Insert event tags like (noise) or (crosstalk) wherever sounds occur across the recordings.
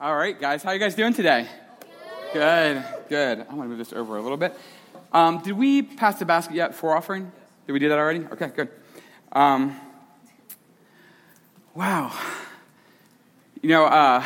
All right, guys, how are you guys doing today? Good, good. I'm gonna move this over a little bit. Um, did we pass the basket yet for offering? Did we do that already? Okay, good. Um, wow. You know, uh,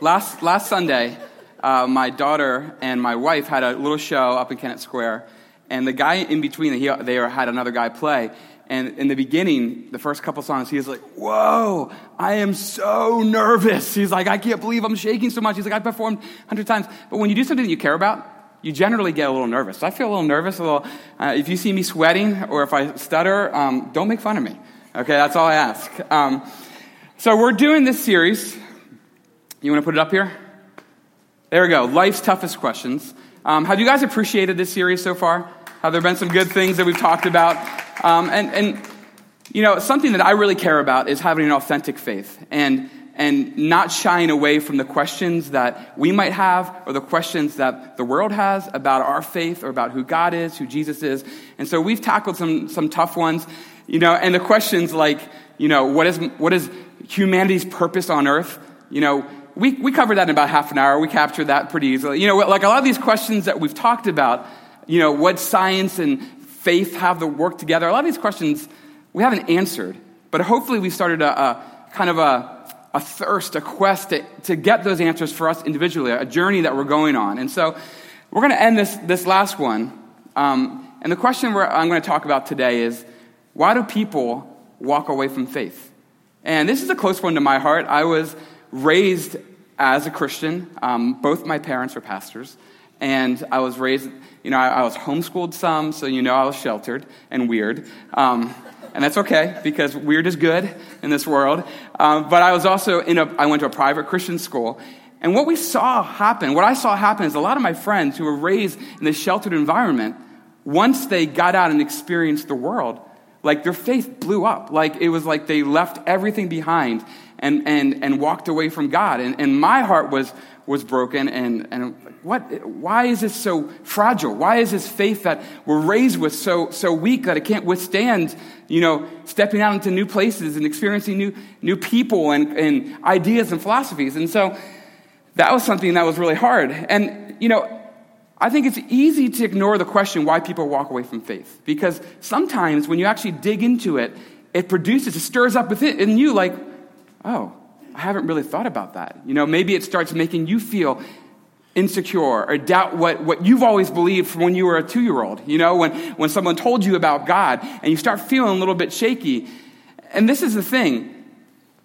last last Sunday, uh, my daughter and my wife had a little show up in Kennett Square, and the guy in between, he, they had another guy play. And in the beginning, the first couple songs, he was like, Whoa, I am so nervous. He's like, I can't believe I'm shaking so much. He's like, I've performed 100 times. But when you do something that you care about, you generally get a little nervous. I feel a little nervous. A little, uh, if you see me sweating or if I stutter, um, don't make fun of me. Okay, that's all I ask. Um, so we're doing this series. You want to put it up here? There we go. Life's toughest questions. Um, have you guys appreciated this series so far? Have there been some good things that we've talked about? Um, and, and, you know, something that I really care about is having an authentic faith and, and not shying away from the questions that we might have or the questions that the world has about our faith or about who God is, who Jesus is. And so we've tackled some, some tough ones, you know, and the questions like, you know, what is, what is humanity's purpose on earth? You know, we, we covered that in about half an hour. We captured that pretty easily. You know, like a lot of these questions that we've talked about, you know, what science and faith have to work together? A lot of these questions we haven't answered, but hopefully we started a, a kind of a, a thirst, a quest to, to get those answers for us individually, a journey that we're going on. And so we're going to end this, this last one. Um, and the question I'm going to talk about today is why do people walk away from faith? And this is a close one to my heart. I was raised as a Christian. Um, both my parents were pastors. And I was raised, you know, I, I, was homeschooled some, so you know I was sheltered and weird. Um, and that's okay because weird is good in this world. Um, but I was also in a, I went to a private Christian school. And what we saw happen, what I saw happen is a lot of my friends who were raised in this sheltered environment, once they got out and experienced the world, like their faith blew up. Like it was like they left everything behind and, and, and walked away from God. And, and my heart was, was broken and, and what, why is this so fragile? Why is this faith that we're raised with so, so weak that it can't withstand, you know, stepping out into new places and experiencing new, new people and, and ideas and philosophies? And so that was something that was really hard. And, you know, I think it's easy to ignore the question why people walk away from faith. Because sometimes when you actually dig into it, it produces, it stirs up within in you like, oh, I haven't really thought about that. You know, maybe it starts making you feel insecure or doubt what, what you've always believed from when you were a two year old. You know, when, when someone told you about God and you start feeling a little bit shaky. And this is the thing.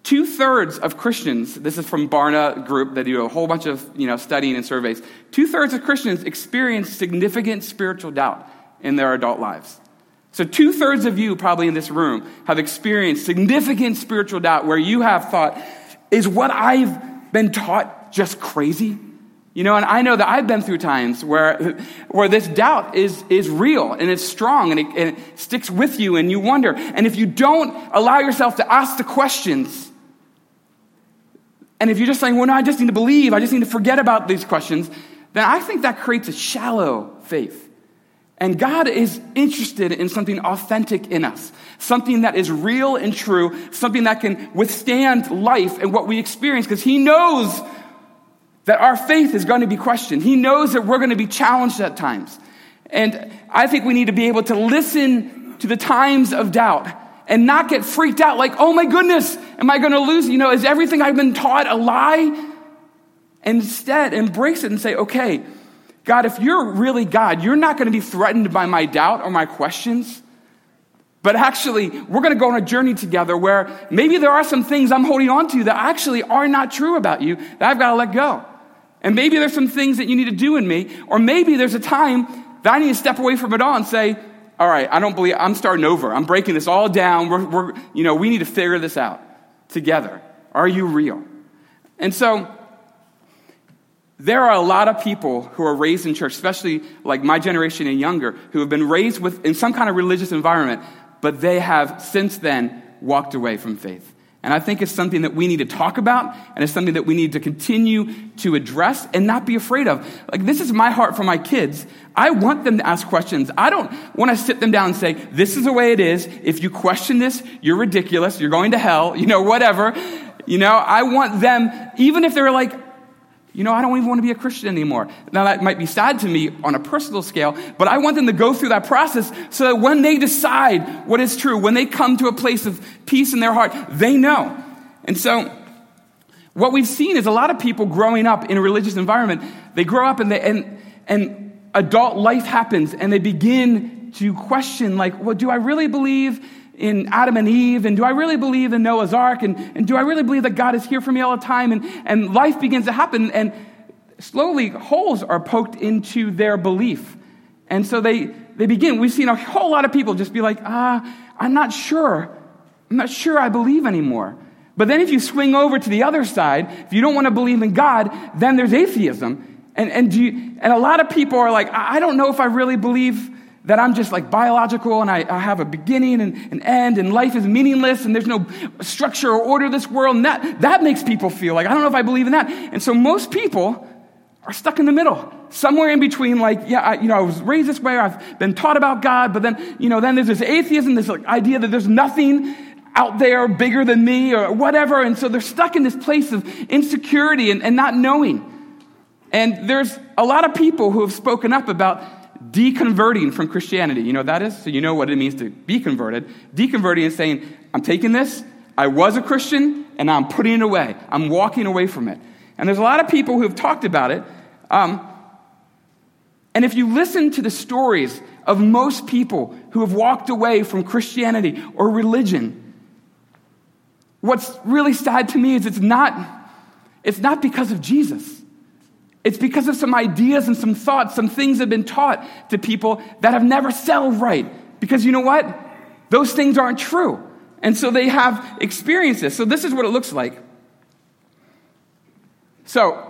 Two thirds of Christians, this is from Barna Group that do a whole bunch of you know, studying and surveys. Two thirds of Christians experience significant spiritual doubt in their adult lives. So, two thirds of you, probably in this room, have experienced significant spiritual doubt where you have thought, is what I've been taught just crazy? You know, and I know that I've been through times where, where this doubt is, is real and it's strong and it, and it sticks with you and you wonder. And if you don't allow yourself to ask the questions, and if you're just saying, well, no, I just need to believe, I just need to forget about these questions, then I think that creates a shallow faith. And God is interested in something authentic in us, something that is real and true, something that can withstand life and what we experience, because He knows that our faith is going to be questioned. He knows that we're going to be challenged at times. And I think we need to be able to listen to the times of doubt and not get freaked out like, oh my goodness, am I going to lose? You know, is everything I've been taught a lie? Instead, embrace it and say, okay, God, if you're really God, you're not going to be threatened by my doubt or my questions. But actually, we're going to go on a journey together where maybe there are some things I'm holding on to that actually are not true about you that I've got to let go. And maybe there's some things that you need to do in me, or maybe there's a time that I need to step away from it all and say, all right, I don't believe, I'm starting over. I'm breaking this all down. We're, we're, you know, we need to figure this out together. Are you real? And so, there are a lot of people who are raised in church, especially like my generation and younger, who have been raised with, in some kind of religious environment, but they have since then walked away from faith. And I think it's something that we need to talk about, and it's something that we need to continue to address and not be afraid of. Like, this is my heart for my kids. I want them to ask questions. I don't want to sit them down and say, this is the way it is. If you question this, you're ridiculous. You're going to hell, you know, whatever. You know, I want them, even if they're like You know, I don't even want to be a Christian anymore. Now, that might be sad to me on a personal scale, but I want them to go through that process so that when they decide what is true, when they come to a place of peace in their heart, they know. And so, what we've seen is a lot of people growing up in a religious environment, they grow up and, they, and, and adult life happens and they begin to question, like, well, do I really believe in Adam and Eve? And do I really believe in Noah's Ark? And, and do I really believe that God is here for me all the time? And, and life begins to happen, and slowly holes are poked into their belief. And so they, they begin. We've seen a whole lot of people just be like, ah, I'm not sure. I'm not sure I believe anymore. But then if you swing over to the other side, if you don't want to believe in God, then there's atheism. And, and, you, and a lot of people are like, I don't know if I really believe that I'm just like biological and I, I have a beginning and an end and life is meaningless and there's no structure or order to this world. And that, that makes people feel like, I don't know if I believe in that. And so most people are stuck in the middle, somewhere in between, like, yeah, I, you know, I was raised this way, I've been taught about God, but then, you know, then there's this atheism, this like, idea that there's nothing out there bigger than me or whatever. And so they're stuck in this place of insecurity and, and not knowing. And there's a lot of people who have spoken up about deconverting from Christianity. You know that is? So you know what it means to be converted. Deconverting is saying, I'm taking this, I was a Christian, and I'm putting it away. I'm walking away from it. And there's a lot of people who have talked about it. Um, and if you listen to the stories of most people who have walked away from Christianity or religion, what's really sad to me is it's not, it's not because of Jesus. It's because of some ideas and some thoughts, some things have been taught to people that have never settled right. Because you know what? Those things aren't true. And so they have experienced this. So this is what it looks like. So,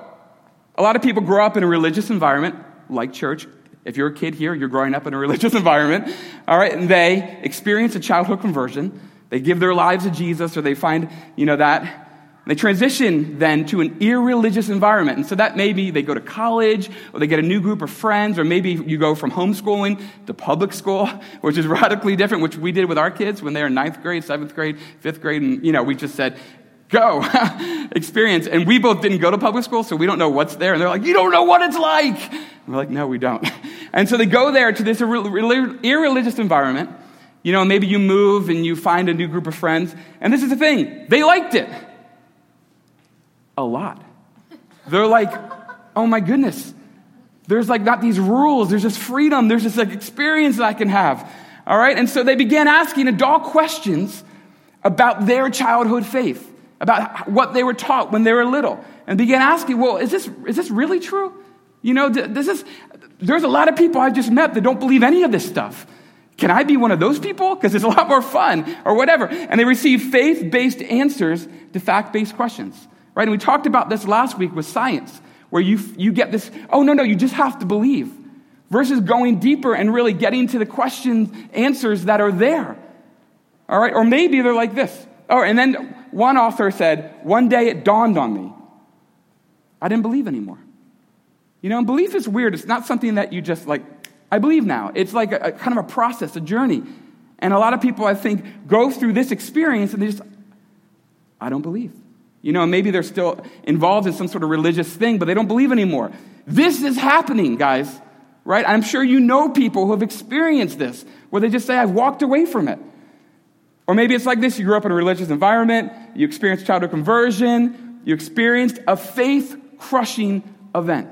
a lot of people grow up in a religious environment, like church. If you're a kid here, you're growing up in a religious (laughs) environment, all right, and they experience a childhood conversion. They give their lives to Jesus, or they find, you know, that they transition then to an irreligious environment. And so that maybe they go to college or they get a new group of friends, or maybe you go from homeschooling to public school, (laughs) which is radically different, which we did with our kids when they were in ninth grade, seventh grade, fifth grade. And, you know, we just said, go, (laughs) experience. And we both didn't go to public school, so we don't know what's there. And they're like, you don't know what it's like. And we're like, no, we don't. (laughs) And so they go there to this irreligious environment. You know, maybe you move and you find a new group of friends. And this is the thing, they liked it a lot. They're like, oh my goodness. There's like not these rules, there's just freedom, there's this like experience that I can have. All right? And so they began asking adult questions about their childhood faith, about what they were taught when they were little, and began asking, well, is this, is this really true? You know, this is, there's a lot of people I've just met that don't believe any of this stuff. Can I be one of those people? Because it's a lot more fun, or whatever. And they receive faith based answers to fact based questions. Right? And we talked about this last week with science, where you, you get this, oh, no, no, you just have to believe, versus going deeper and really getting to the questions, answers that are there. All right? Or maybe they're like this. Oh, and then one author said, one day it dawned on me. I didn't believe anymore. You know, belief is weird. It's not something that you just like, I believe now. It's like a, a kind of a process, a journey. And a lot of people, I think, go through this experience and they just, I don't believe. You know, maybe they're still involved in some sort of religious thing, but they don't believe anymore. This is happening, guys, right? I'm sure you know people who have experienced this, where they just say, I've walked away from it. Or maybe it's like this you grew up in a religious environment, you experienced childhood conversion, you experienced a faith crushing event.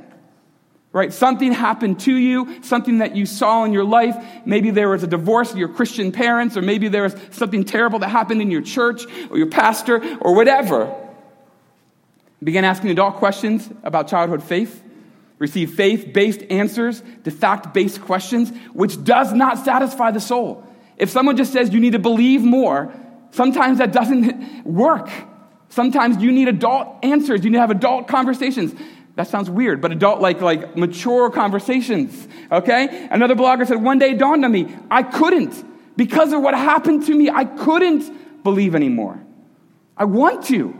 Right? Something happened to you, something that you saw in your life. Maybe there was a divorce of your Christian parents, or maybe there was something terrible that happened in your church or your pastor or whatever. Began asking adult questions about childhood faith. Receive faith based answers to fact based questions, which does not satisfy the soul. If someone just says you need to believe more, sometimes that doesn't (laughs) work. Sometimes you need adult answers. You need to have adult conversations. That sounds weird, but adult, like, like mature conversations. Okay? Another blogger said, one day dawned on me, I couldn't. Because of what happened to me, I couldn't believe anymore. I want to.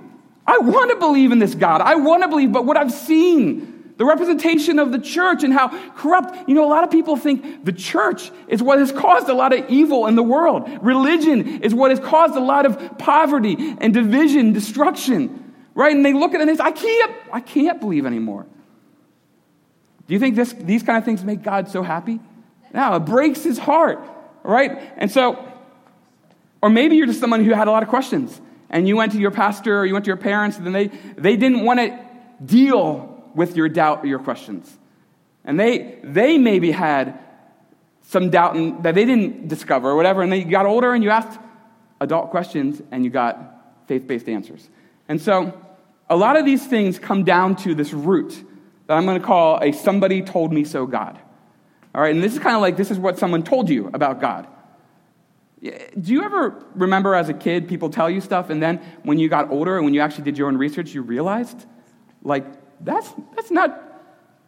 I want to believe in this God. I want to believe, but what I've seen, the representation of the church and how corrupt, you know, a lot of people think the church is what has caused a lot of evil in the world. Religion is what has caused a lot of poverty and division, destruction. right? And they look at it and they say, I can't, I can't believe anymore. Do you think this, these kind of things make God so happy? No, it breaks his heart, right? And so, or maybe you're just someone who had a lot of questions and you went to your pastor or you went to your parents and they, they didn't want to deal with your doubt or your questions. And they, they maybe had some doubt in, that they didn't discover or whatever, and then you got older and you asked adult questions and you got faith based answers. And so, a lot of these things come down to this root that I'm going to call a somebody told me so God. All right, and this is kind of like this is what someone told you about God. Do you ever remember as a kid people tell you stuff, and then when you got older and when you actually did your own research, you realized, like, that's, that's not,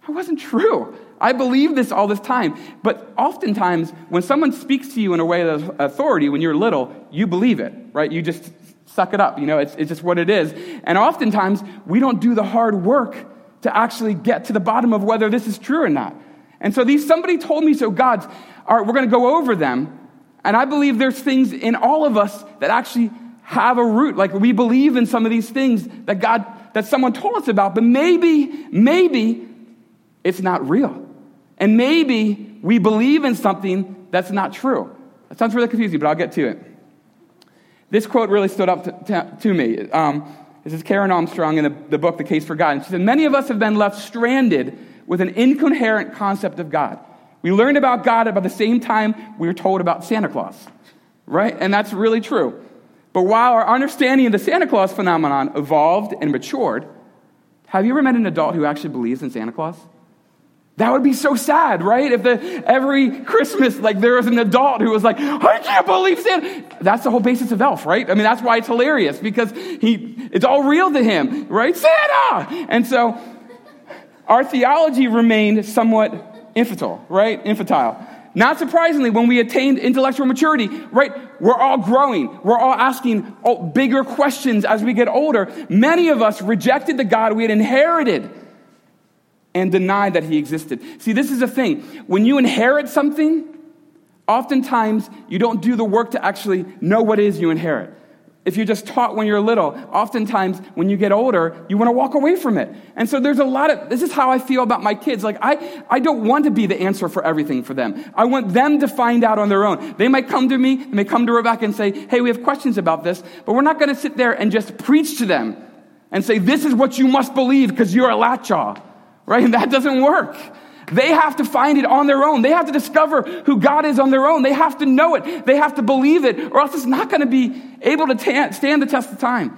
that wasn't true. I believe this all this time. But oftentimes, when someone speaks to you in a way of authority when you're little, you believe it, right? You just suck it up. You know, it's, it's just what it is. And oftentimes, we don't do the hard work to actually get to the bottom of whether this is true or not. And so these somebody told me so gods, all right, we're going to go over them. And I believe there's things in all of us that actually have a root. Like we believe in some of these things that God, that someone told us about, but maybe, maybe it's not real. And maybe we believe in something that's not true. That sounds really confusing, but I'll get to it. This quote really stood up to, to, to me. Um, this is Karen Armstrong in the, the book, The Case for God. And she said, Many of us have been left stranded with an incoherent concept of God. We learned about God about the same time we were told about Santa Claus, right? And that's really true. But while our understanding of the Santa Claus phenomenon evolved and matured, have you ever met an adult who actually believes in Santa Claus? That would be so sad, right? If the, every Christmas, like there was an adult who was like, I can't believe Santa. That's the whole basis of Elf, right? I mean, that's why it's hilarious because he, it's all real to him, right? Santa! And so our theology remained somewhat infantile, right? Infantile. Not surprisingly, when we attained intellectual maturity, right, we're all growing. We're all asking oh, bigger questions as we get older. Many of us rejected the God we had inherited and denied that he existed. See, this is the thing. When you inherit something, oftentimes you don't do the work to actually know what it is you inherit. If you're just taught when you're little, oftentimes when you get older, you want to walk away from it. And so there's a lot of, this is how I feel about my kids. Like, I, I don't want to be the answer for everything for them. I want them to find out on their own. They might come to me, they may come to Rebecca and say, hey, we have questions about this, but we're not going to sit there and just preach to them and say, this is what you must believe because you're a latchjaw right? And (laughs) that doesn't work. They have to find it on their own. They have to discover who God is on their own. They have to know it. They have to believe it, or else it's not going to be able to ta- stand the test of time.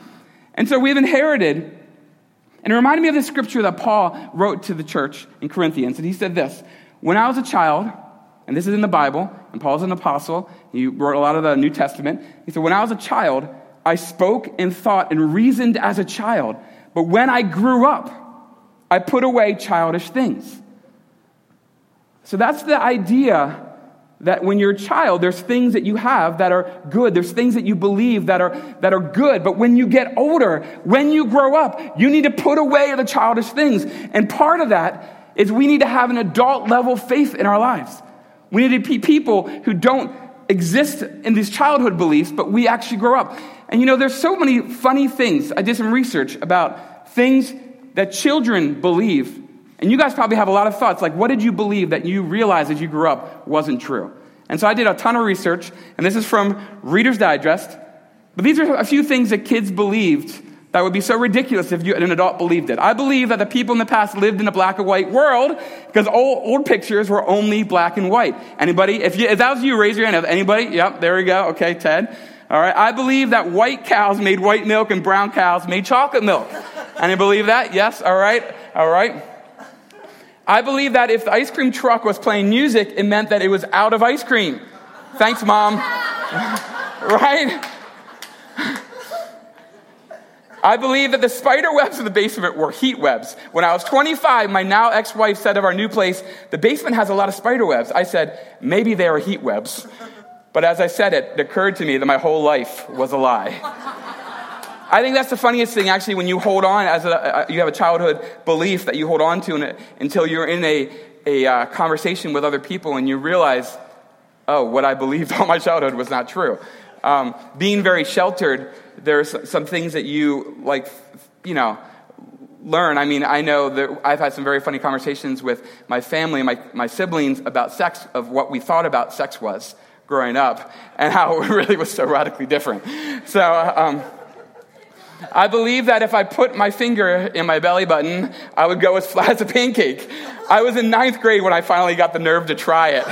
And so we've inherited, and it reminded me of the scripture that Paul wrote to the church in Corinthians. And he said this When I was a child, and this is in the Bible, and Paul's an apostle, he wrote a lot of the New Testament. He said, When I was a child, I spoke and thought and reasoned as a child. But when I grew up, I put away childish things. So that's the idea that when you're a child, there's things that you have that are good. There's things that you believe that are, that are good. But when you get older, when you grow up, you need to put away the childish things. And part of that is we need to have an adult level faith in our lives. We need to be people who don't exist in these childhood beliefs, but we actually grow up. And you know, there's so many funny things. I did some research about things that children believe, and you guys probably have a lot of thoughts like, what did you believe that you realized as you grew up wasn't true? And so I did a ton of research, and this is from Reader's Digest. But these are a few things that kids believed that would be so ridiculous if you, an adult believed it. I believe that the people in the past lived in a black and white world because old, old pictures were only black and white. Anybody? If, you, if that was you, raise your hand. Anybody? Yep, there we go. Okay, Ted. All right. I believe that white cows made white milk and brown cows made chocolate milk. Any believe that? Yes? All right. All right. I believe that if the ice cream truck was playing music, it meant that it was out of ice cream. Thanks, Mom. (laughs) right? I believe that the spider webs in the basement were heat webs. When I was 25, my now ex wife said of our new place, the basement has a lot of spider webs. I said, maybe they are heat webs. But as I said it, it occurred to me that my whole life was a lie. I think that's the funniest thing, actually, when you hold on as a, you have a childhood belief that you hold on to it, until you're in a, a uh, conversation with other people and you realize, oh, what I believed (laughs) all my childhood was not true. Um, being very sheltered, there's some things that you like you know, learn. I mean, I know that I've had some very funny conversations with my family my, my siblings about sex, of what we thought about sex was growing up, and how (laughs) it really was so radically different. So, um, I believe that if I put my finger in my belly button, I would go as flat as a pancake. I was in ninth grade when I finally got the nerve to try it.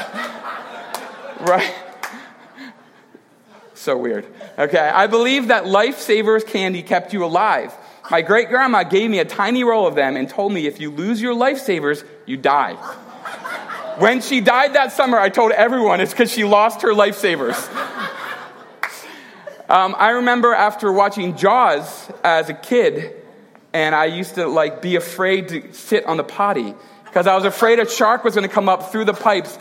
Right? So weird. Okay, I believe that Lifesavers candy kept you alive. My great grandma gave me a tiny roll of them and told me if you lose your lifesavers, you die. When she died that summer, I told everyone it's because she lost her lifesavers. Um, I remember after watching Jaws as a kid, and I used to like be afraid to sit on the potty because I was afraid a shark was going to come up through the pipes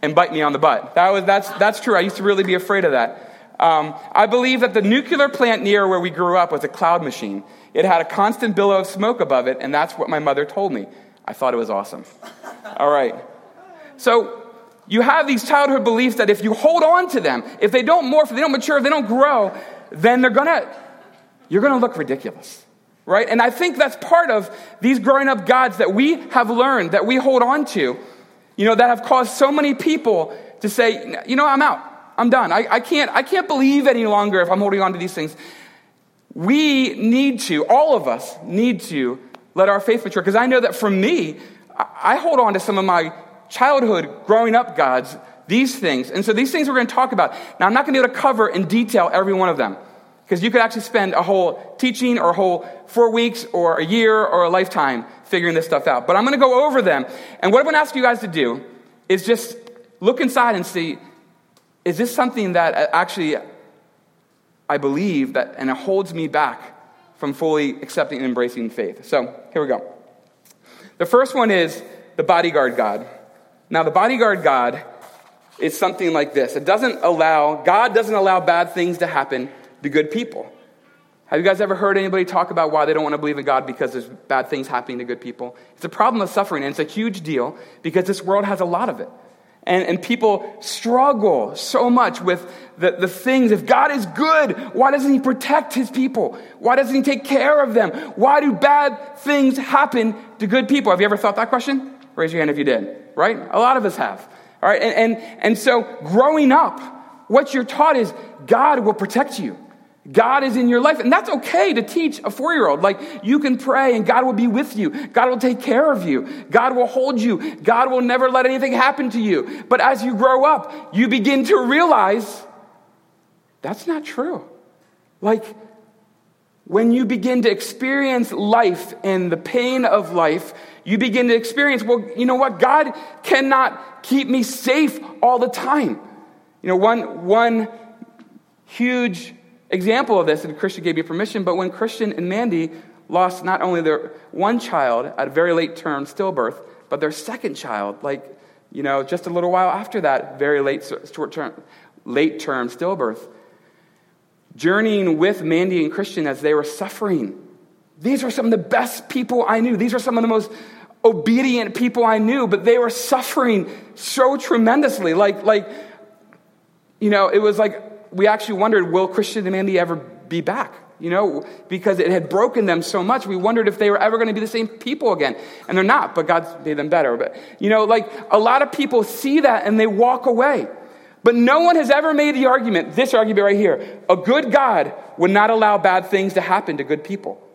and bite me on the butt. That was, that's, that's true. I used to really be afraid of that. Um, I believe that the nuclear plant near where we grew up was a cloud machine. It had a constant billow of smoke above it, and that's what my mother told me. I thought it was awesome. All right. So you have these childhood beliefs that if you hold on to them, if they don't morph, if they don't mature, if they don't grow, then they're gonna, you're gonna look ridiculous. Right? And I think that's part of these growing up gods that we have learned, that we hold on to, you know, that have caused so many people to say, you know, I'm out. I'm done. I, I, can't, I can't believe any longer if I'm holding on to these things. We need to, all of us need to let our faith mature. Because I know that for me, I hold on to some of my childhood growing up gods, these things. And so these things we're going to talk about. Now, I'm not going to be able to cover in detail every one of them. Because you could actually spend a whole teaching or a whole four weeks or a year or a lifetime figuring this stuff out. But I'm going to go over them. And what I'm going to ask you guys to do is just look inside and see is this something that uh, actually I believe that, and it holds me back from fully accepting and embracing faith. So here we go. The first one is the bodyguard God. Now, the bodyguard God is something like this it doesn't allow, God doesn't allow bad things to happen to good people. Have you guys ever heard anybody talk about why they don't want to believe in God because there's bad things happening to good people? It's a problem of suffering, and it's a huge deal because this world has a lot of it. And, and people struggle so much with the, the things. If God is good, why doesn't He protect His people? Why doesn't He take care of them? Why do bad things happen to good people? Have you ever thought that question? Raise your hand if you did, right? A lot of us have. All right, and, and, and so growing up, what you're taught is God will protect you. God is in your life. And that's okay to teach a four year old. Like, you can pray and God will be with you. God will take care of you. God will hold you. God will never let anything happen to you. But as you grow up, you begin to realize that's not true. Like, when you begin to experience life and the pain of life, you begin to experience, well, you know what? God cannot keep me safe all the time. You know, one, one huge example of this, and Christian gave me permission, but when Christian and Mandy lost not only their one child at a very late term stillbirth, but their second child, like, you know, just a little while after that, very late short term, late term stillbirth, journeying with Mandy and Christian as they were suffering. These were some of the best people I knew. These are some of the most obedient people I knew, but they were suffering so tremendously. Like, like, you know, it was like we actually wondered, will Christian and Mandy ever be back? You know, because it had broken them so much, we wondered if they were ever going to be the same people again. And they're not, but God made them better. But, you know, like a lot of people see that and they walk away. But no one has ever made the argument, this argument right here. A good God would not allow bad things to happen to good people.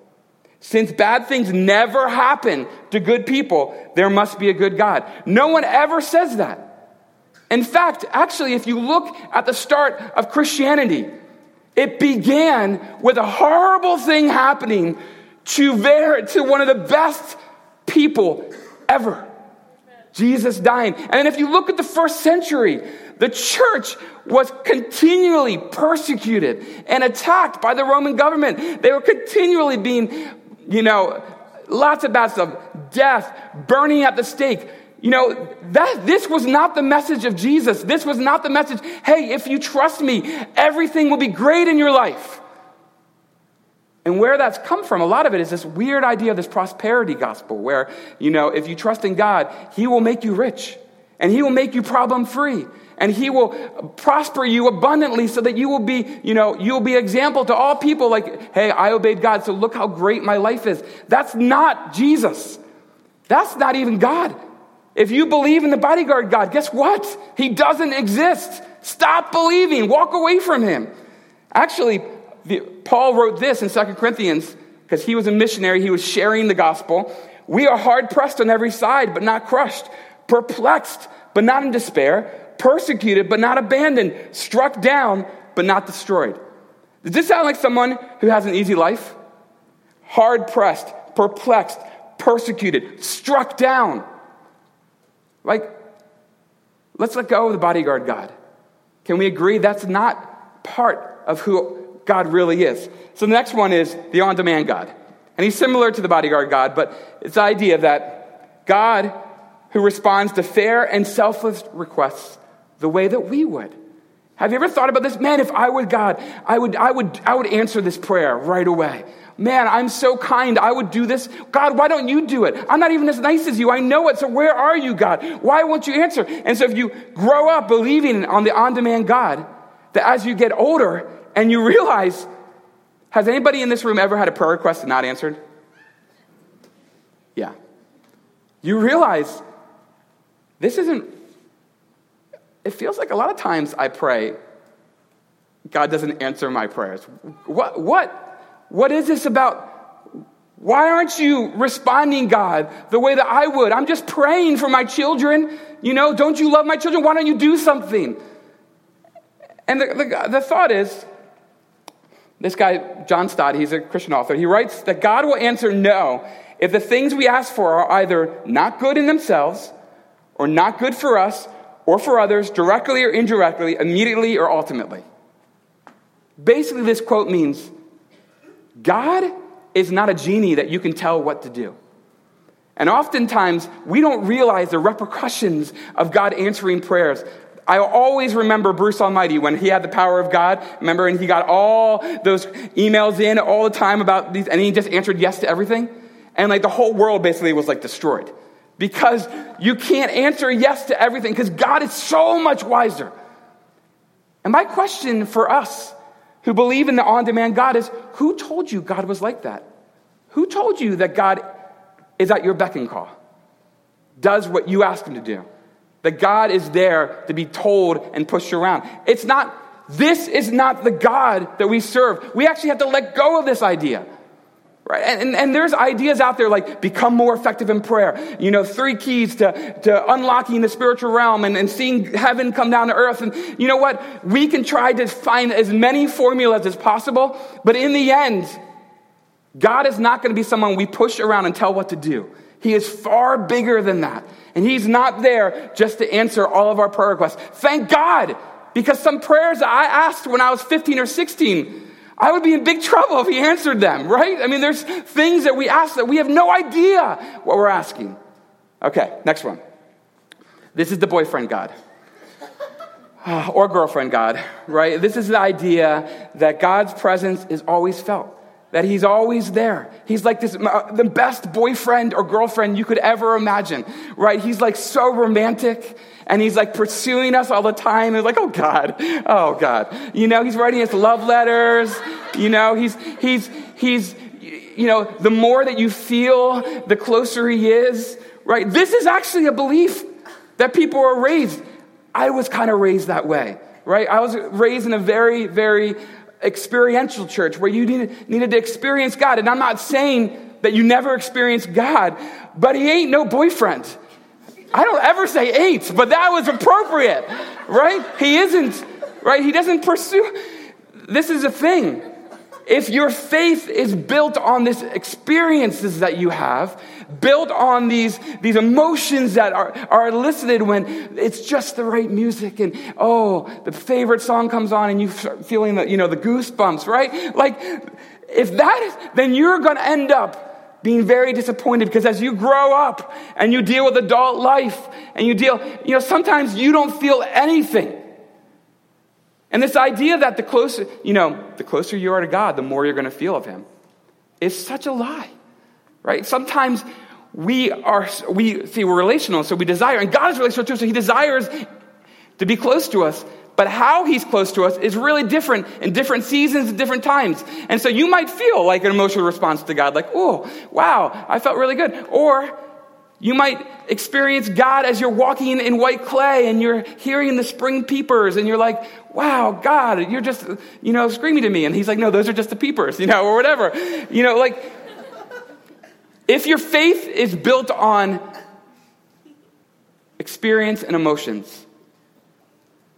Since bad things never happen to good people, there must be a good God. No one ever says that. In fact, actually, if you look at the start of Christianity, it began with a horrible thing happening to, to one of the best people ever Jesus dying. And if you look at the first century, the church was continually persecuted and attacked by the Roman government. They were continually being, you know, lots of bad stuff death, burning at the stake you know, that, this was not the message of Jesus. This was not the message, hey, if you trust me, everything will be great in your life. And where that's come from, a lot of it is this weird idea of this prosperity gospel, where, you know, if you trust in God, He will make you rich and He will make you problem free. And he will prosper you abundantly so that you will be, you know, you will be example to all people like, hey, I obeyed God, so look how great my life is. That's not Jesus. That's not even God. If you believe in the bodyguard God, guess what? He doesn't exist. Stop believing. Walk away from him. Actually, the, Paul wrote this in 2 Corinthians because he was a missionary. He was sharing the gospel. We are hard pressed on every side, but not crushed, perplexed, but not in despair persecuted but not abandoned, struck down but not destroyed. Does this sound like someone who has an easy life? Hard pressed, perplexed, persecuted, struck down. Like, let's let go of the bodyguard God. Can we agree that's not part of who God really is? So the next one is the on demand God. And he's similar to the bodyguard God, but it's the idea that God who responds to fair and selfless requests the way that we would. Have you ever thought about this? Man, if I were God, I would, I would, I would answer this prayer right away. Man, I'm so kind. I would do this. God, why don't you do it? I'm not even as nice as you. I know it. So where are you, God? Why won't you answer? And so if you grow up believing on the on-demand God, that as you get older and you realize, has anybody in this room ever had a prayer request not answered? Yeah. You realize this isn't it feels like a lot of times I pray, God doesn't answer my prayers. What, what, what is this about? Why aren't you responding, God, the way that I would? I'm just praying for my children. You know, don't you love my children? Why don't you do something? And the, the, the thought is this guy, John Stott, he's a Christian author, he writes that God will answer no if the things we ask for are either not good in themselves or not good for us or for others, directly or indirectly, immediately or ultimately. Basically, this quote means God is not a genie that you can tell what to do. And oftentimes, we don't realize the repercussions of God answering prayers. I always remember Bruce Almighty when he had the power of God. Remember, and he got all those emails in all the time about these, and he just answered yes to everything. And like the whole world basically was like destroyed because you can't answer yes to everything because God is so much wiser. And my question for us who believe in the on demand God is who told you God was like that? Who told you that God is at your beck and call? Does what you ask him to do? That God is there to be told and pushed around. It's not, this is not the God that we serve. We actually have to let go of this idea. Right? And, and, there's ideas out there like become more effective in prayer. You know, three keys to, to unlocking the spiritual realm and, and seeing heaven come down to earth. And you know what? We can try to find as many formulas as possible, but in the end, God is not going to be someone we push around and tell what to do. He is far bigger than that. And He's not there just to answer all of our prayer requests. Thank God, because some prayers I asked when I was 15 or 16, I would be in big trouble if he answered them, right? I mean, there's things that we ask that we have no idea what we're asking. Okay, next one. This is the boyfriend God. (sighs) or girlfriend God, right? This is the idea that God's presence is always felt, that He's always there. He's like this, uh, the best boyfriend or girlfriend you could ever imagine, right? He's like so romantic and he's like pursuing us all the time. It's like, oh God, oh God. You know, he's writing us love letters. You know, he's, he's, he's, you know, the more that you feel, the closer he is, right? This is actually a belief that people are raised. I was kind of raised that way, right? I was raised in a very, very experiential church where you needed, needed to experience God. And I'm not saying that you never experienced God, but he ain't no boyfriend. I don't ever say eight, but that was appropriate, right? He isn't, right? He doesn't pursue. This is a thing. If your faith is built on these experiences that you have, built on these, these emotions that are, are elicited when it's just the right music and, oh, the favorite song comes on and you feeling the, you know, the goosebumps, right? Like, if that is, then you're going to end up being very disappointed because as you grow up and you deal with adult life and you deal, you know, sometimes you don't feel anything. And this idea that the closer, you know, the closer you are to God, the more you're going to feel of Him is such a lie, right? Sometimes we are, we see we're relational, so we desire, and God is relational too, so He desires to be close to us. But how he's close to us is really different in different seasons and different times. And so you might feel like an emotional response to God, like, oh, wow, I felt really good. Or you might experience God as you're walking in white clay and you're hearing the spring peepers and you're like, wow, God, you're just, you know, screaming to me. And he's like, no, those are just the peepers, (laughs) you know, or whatever. You know, like, if your faith is built on experience and emotions,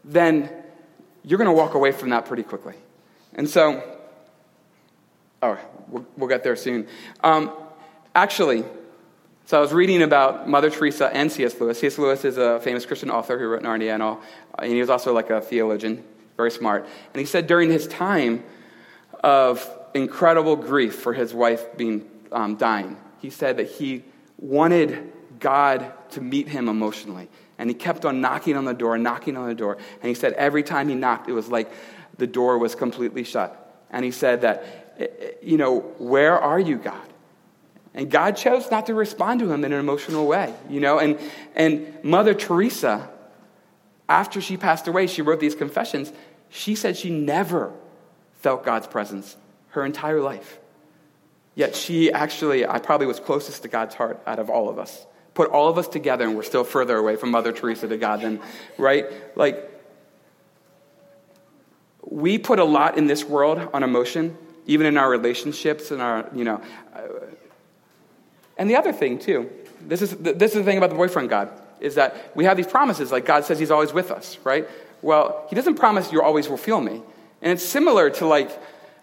then you're going to walk away from that pretty quickly. And so, oh, we'll, we'll get there soon. Um, actually, so I was reading about Mother Teresa and C.S. Lewis. C.S. Lewis is a famous Christian author who wrote Narnia and all, and he was also like a theologian, very smart. And he said during his time of incredible grief for his wife being um, dying, he said that he wanted God to meet him emotionally. And he kept on knocking on the door, knocking on the door. And he said every time he knocked, it was like the door was completely shut. And he said that, you know, where are you, God? And God chose not to respond to him in an emotional way, you know? And, and Mother Teresa, after she passed away, she wrote these confessions. She said she never felt God's presence her entire life. Yet she actually, I probably was closest to God's heart out of all of us. Put all of us together, and we're still further away from Mother Teresa to God than, right? Like, we put a lot in this world on emotion, even in our relationships and our, you know, and the other thing, too, this is, this is the thing about the boyfriend God, is that we have these promises, like God says He's always with us, right? Well, He doesn't promise you always will feel me. And it's similar to like,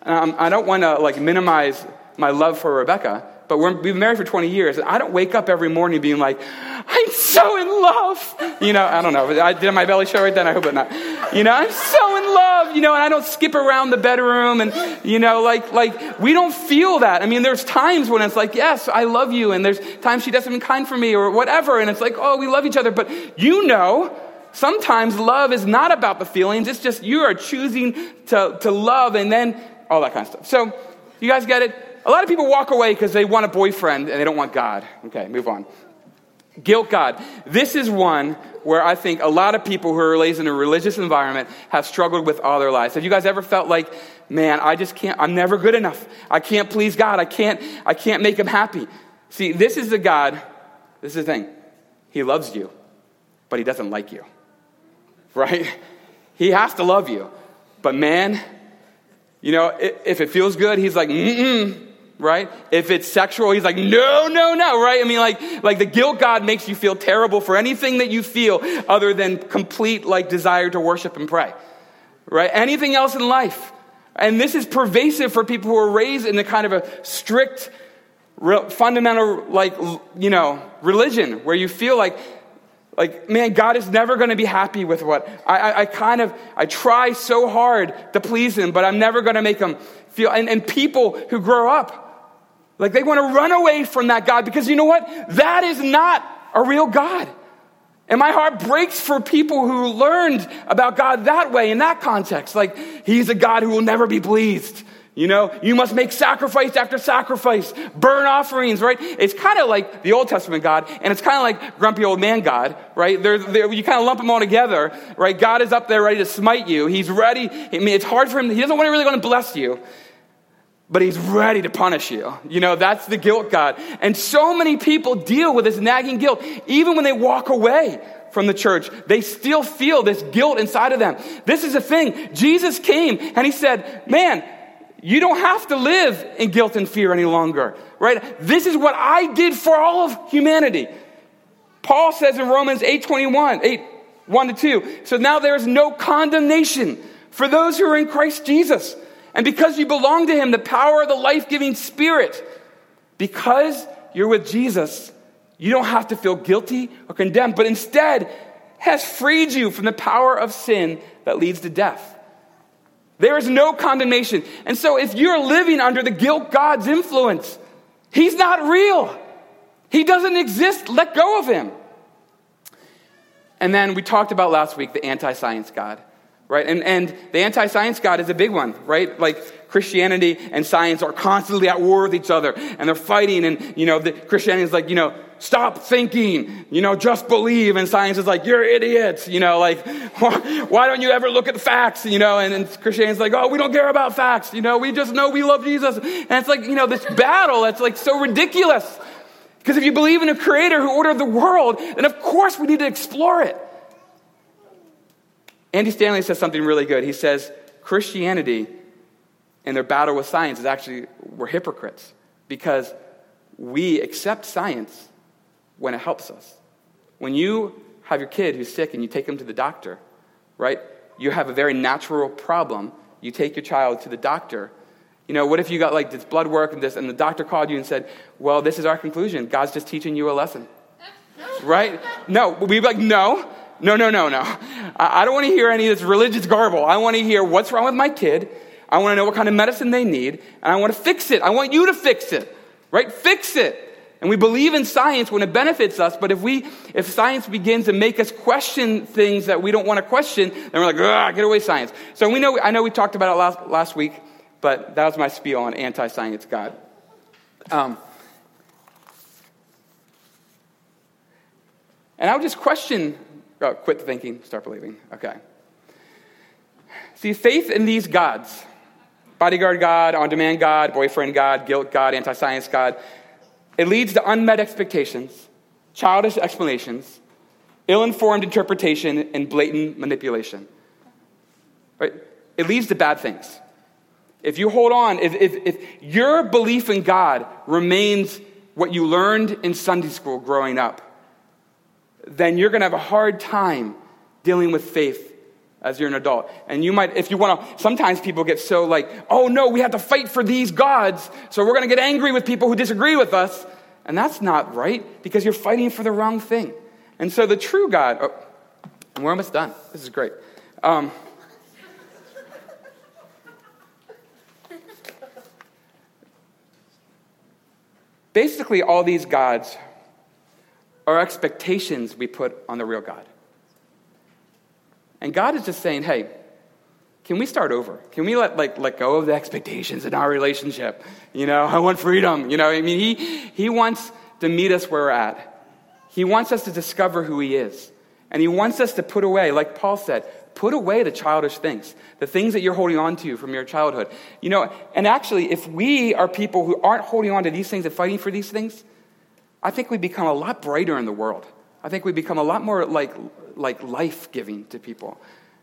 um, I don't want to like minimize my love for Rebecca, but we've been married for 20 years, I don't wake up every morning being like, I'm so in love. You know, I don't know. I did my belly show right then. I hope not. You know, I'm so in love. You know, and I don't skip around the bedroom, and you know, like like we don't feel that. I mean, there's times when it's like, yes, I love you, and there's times she doesn't something kind for me or whatever, and it's like, oh, we love each other. But you know, sometimes love is not about the feelings. It's just you are choosing to to love, and then all that kind of stuff. So, you guys get it? A lot of people walk away because they want a boyfriend and they don't want God. Okay, move on. Guilt God. This is one where I think a lot of people who are raised in a religious environment have struggled with all their lives. Have you guys ever felt like, man, I just can't, I'm never good enough. I can't please God. I can't, I can't make him happy. See, this is the God, this is the thing. He loves you, but he doesn't like you. (laughs) Right? He has to love you. But man, you know, if it feels good, he's like, mm-mm right? If it's sexual, he's like, no, no, no, right? I mean, like, like the guilt God makes you feel terrible for anything that you feel other than complete, like, desire to worship and pray, right? Anything else in life. And this is pervasive for people who are raised in a kind of a strict, fundamental, like, you know, religion where you feel like, like, man, God is never going to be happy with what I, I, I, kind of, I try so hard to please him, but I'm never going to make him feel, and, and people who grow up like they want to run away from that God because you know what? That is not a real God. And my heart breaks for people who learned about God that way, in that context. Like, He's a God who will never be pleased. You know, you must make sacrifice after sacrifice, burn offerings, right? It's kind of like the Old Testament God, and it's kind of like grumpy old man God, right? They're, they're, you kind of lump them all together, right? God is up there ready to smite you. He's ready. I mean, it's hard for him. He doesn't want to really want to bless you but he's ready to punish you. You know, that's the guilt God. And so many people deal with this nagging guilt. Even when they walk away from the church, they still feel this guilt inside of them. This is the thing. Jesus came and he said, man, you don't have to live in guilt and fear any longer, right? This is what I did for all of humanity. Paul says in Romans 8 21, 8, 1 to 2, so now there is no condemnation for those who are in Christ Jesus. And because you belong to Him, the power of the life giving Spirit, because you're with Jesus, you don't have to feel guilty or condemned, but instead has freed you from the power of sin that leads to death. There is no condemnation. And so if you're living under the guilt God's influence, He's not real. He doesn't exist. Let go of Him. And then we talked about last week the anti science God right? And, and the anti science God is a big one, right? Like Christianity and science are constantly at war with each other and they're fighting. And, you know, the Christianity is like, you know, stop thinking, you know, just believe. And science is like, you're idiots, you know, like, (laughs) why don't you ever look at the facts, you know? And, and Christianity is like, oh, we don't care about facts, you know, we just know we love Jesus. And it's like, you know, this battle that's like so ridiculous. Because if you believe in a creator who ordered the world, then of course we need to explore it. Andy Stanley says something really good. He says, Christianity and their battle with science is actually, we're hypocrites because we accept science when it helps us. When you have your kid who's sick and you take them to the doctor, right? You have a very natural problem. You take your child to the doctor. You know, what if you got like this blood work and this, and the doctor called you and said, Well, this is our conclusion. God's just teaching you a lesson. (laughs) right? No, we'd be like, No, no, no, no, no. I don't want to hear any of this religious garble. I want to hear what's wrong with my kid. I want to know what kind of medicine they need, and I want to fix it. I want you to fix it, right? Fix it. And we believe in science when it benefits us, but if we, if science begins to make us question things that we don't want to question, then we're like, ah, get away science. So we know, I know we talked about it last, last week, but that was my spiel on anti-science God. Um, and I would just question, oh, quit thinking, start believing. Okay. See, faith in these gods, bodyguard God, on demand God, boyfriend God, guilt God, anti science God, it leads to unmet expectations, childish explanations, ill informed interpretation, and blatant manipulation. Right? It leads to bad things. If you hold on, if, if, if your belief in God remains what you learned in Sunday school growing up, then you're going to have a hard time dealing with faith as you're an adult. And you might, if you want to, sometimes people get so like, oh no, we have to fight for these gods, so we're going to get angry with people who disagree with us. And that's not right because you're fighting for the wrong thing. And so the true God, oh, we're almost done. This is great. Um, basically, all these gods are expectations we put on the real God. And God is just saying, hey, can we start over? Can we let, like, let go of the expectations in our relationship? You know, I want freedom. You know, I mean, he, he wants to meet us where we're at. He wants us to discover who he is. And he wants us to put away, like Paul said, put away the childish things, the things that you're holding on to from your childhood. You know, and actually, if we are people who aren't holding on to these things and fighting for these things, I think we become a lot brighter in the world. I think we become a lot more like like life giving to people.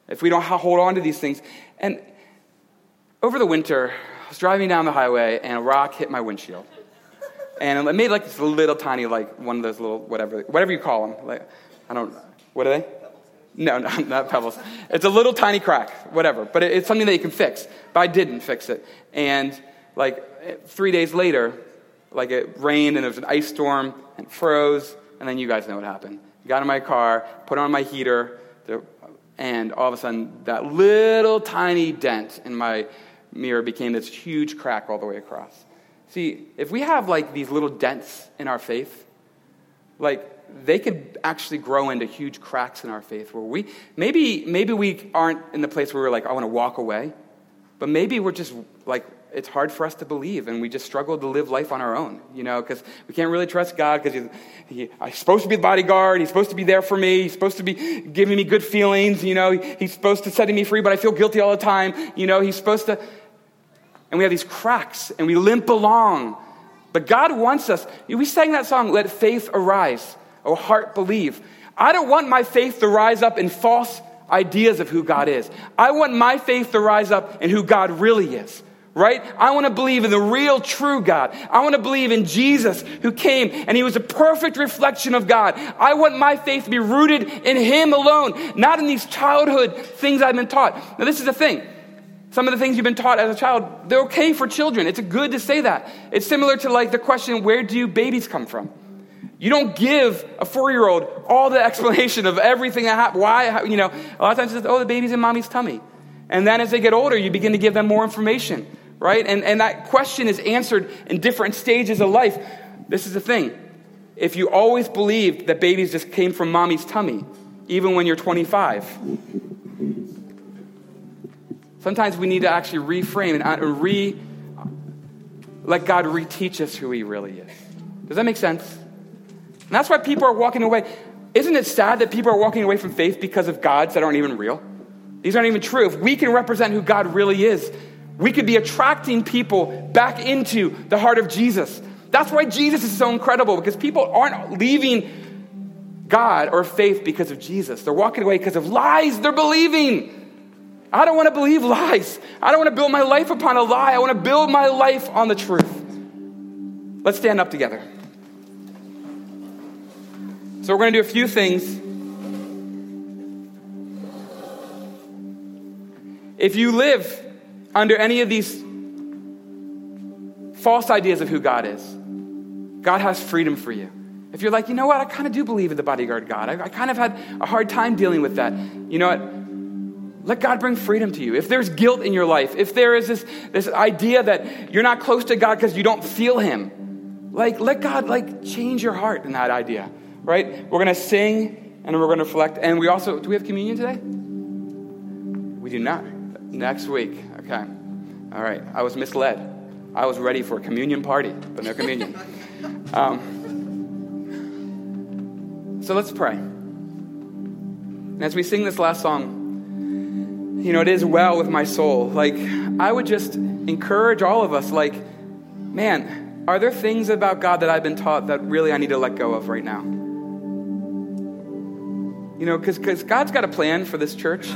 If we don't hold on to these things. And over the winter, I was driving down the highway and a rock hit my windshield. And it made like this little tiny, like one of those little, whatever, whatever you call them. Like, I don't, what are they? No, no, (laughs) not pebbles. It's a little tiny crack, whatever. But it's something that you can fix. But I didn't fix it. And like three days later, like it rained and there was an ice storm and froze. And then you guys know what happened got in my car, put on my heater, and all of a sudden, that little tiny dent in my mirror became this huge crack all the way across. See, if we have like these little dents in our faith, like they could actually grow into huge cracks in our faith where we maybe maybe we aren't in the place where we're like, I want to walk away, but maybe we're just like it's hard for us to believe, and we just struggle to live life on our own, you know, because we can't really trust God because he, he's supposed to be the bodyguard. He's supposed to be there for me. He's supposed to be giving me good feelings, you know. He's supposed to setting me free, but I feel guilty all the time, you know. He's supposed to, and we have these cracks, and we limp along. But God wants us. We sang that song, "Let Faith Arise." Oh, heart believe. I don't want my faith to rise up in false ideas of who God is. I want my faith to rise up in who God really is right? I want to believe in the real, true God. I want to believe in Jesus who came and he was a perfect reflection of God. I want my faith to be rooted in him alone, not in these childhood things I've been taught. Now, this is the thing. Some of the things you've been taught as a child, they're okay for children. It's good to say that. It's similar to like the question, where do babies come from? You don't give a four year old all the (laughs) explanation of everything that happened. Why, how, you know, a lot of times it's, oh, the baby's in mommy's tummy. And then as they get older, you begin to give them more information right? And, and that question is answered in different stages of life. This is the thing. If you always believed that babies just came from mommy's tummy, even when you're 25, Sometimes we need to actually reframe and re, let God reteach us who He really is. Does that make sense? And that's why people are walking away. Isn't it sad that people are walking away from faith because of gods that aren't even real? These aren't even true. If we can represent who God really is, we could be attracting people back into the heart of Jesus. That's why Jesus is so incredible because people aren't leaving God or faith because of Jesus. They're walking away because of lies they're believing. I don't want to believe lies. I don't want to build my life upon a lie. I want to build my life on the truth. Let's stand up together. So, we're going to do a few things. If you live under any of these false ideas of who God is, God has freedom for you. If you're like, you know what, I kind of do believe in the bodyguard God, I, I kind of had a hard time dealing with that. You know what? Let God bring freedom to you. If there's guilt in your life, if there is this, this idea that you're not close to God because you don't feel Him, like let God like change your heart in that idea, right? We're gonna sing and we're gonna reflect. And we also, do we have communion today? We do not. Next week. Okay. All right. I was misled. I was ready for a communion party, but no communion. (laughs) Um, so let's pray. And as we sing this last song, you know, it is well with my soul. Like, I would just encourage all of us, like, man, are there things about God that I've been taught that really I need to let go of right now? You know, because God's got a plan for this church.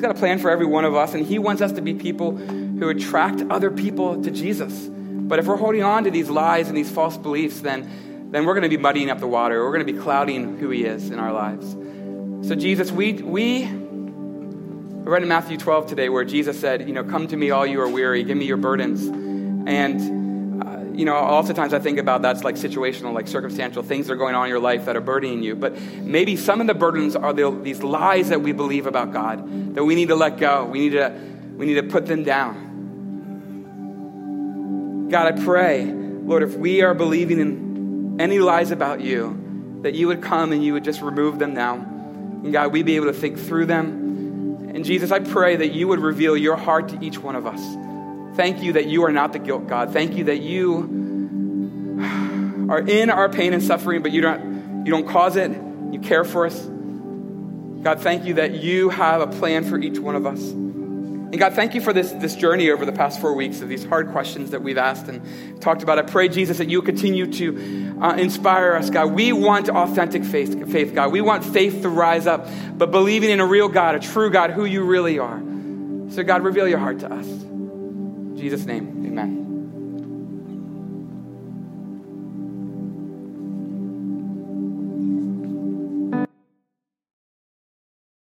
He's got a plan for every one of us, and He wants us to be people who attract other people to Jesus. But if we're holding on to these lies and these false beliefs, then, then we're going to be muddying up the water. We're going to be clouding who He is in our lives. So, Jesus, we, we read in Matthew 12 today where Jesus said, You know, come to me, all you are weary, give me your burdens. And, uh, you know, oftentimes I think about that's like situational, like circumstantial things that are going on in your life that are burdening you. But maybe some of the burdens are the, these lies that we believe about God that we need to let go. We need to, we need to put them down. God, I pray, Lord, if we are believing in any lies about you, that you would come and you would just remove them now. And God, we'd be able to think through them and Jesus, I pray that you would reveal your heart to each one of us. Thank you that you are not the guilt God. Thank you that you are in our pain and suffering, but you don't, you don't cause it. You care for us. God, thank you that you have a plan for each one of us. And God, thank you for this, this journey over the past four weeks of these hard questions that we've asked and talked about. I pray, Jesus, that you continue to uh, inspire us, God. We want authentic faith, faith, God. We want faith to rise up, but believing in a real God, a true God, who you really are. So, God, reveal your heart to us. Jesus' name, amen.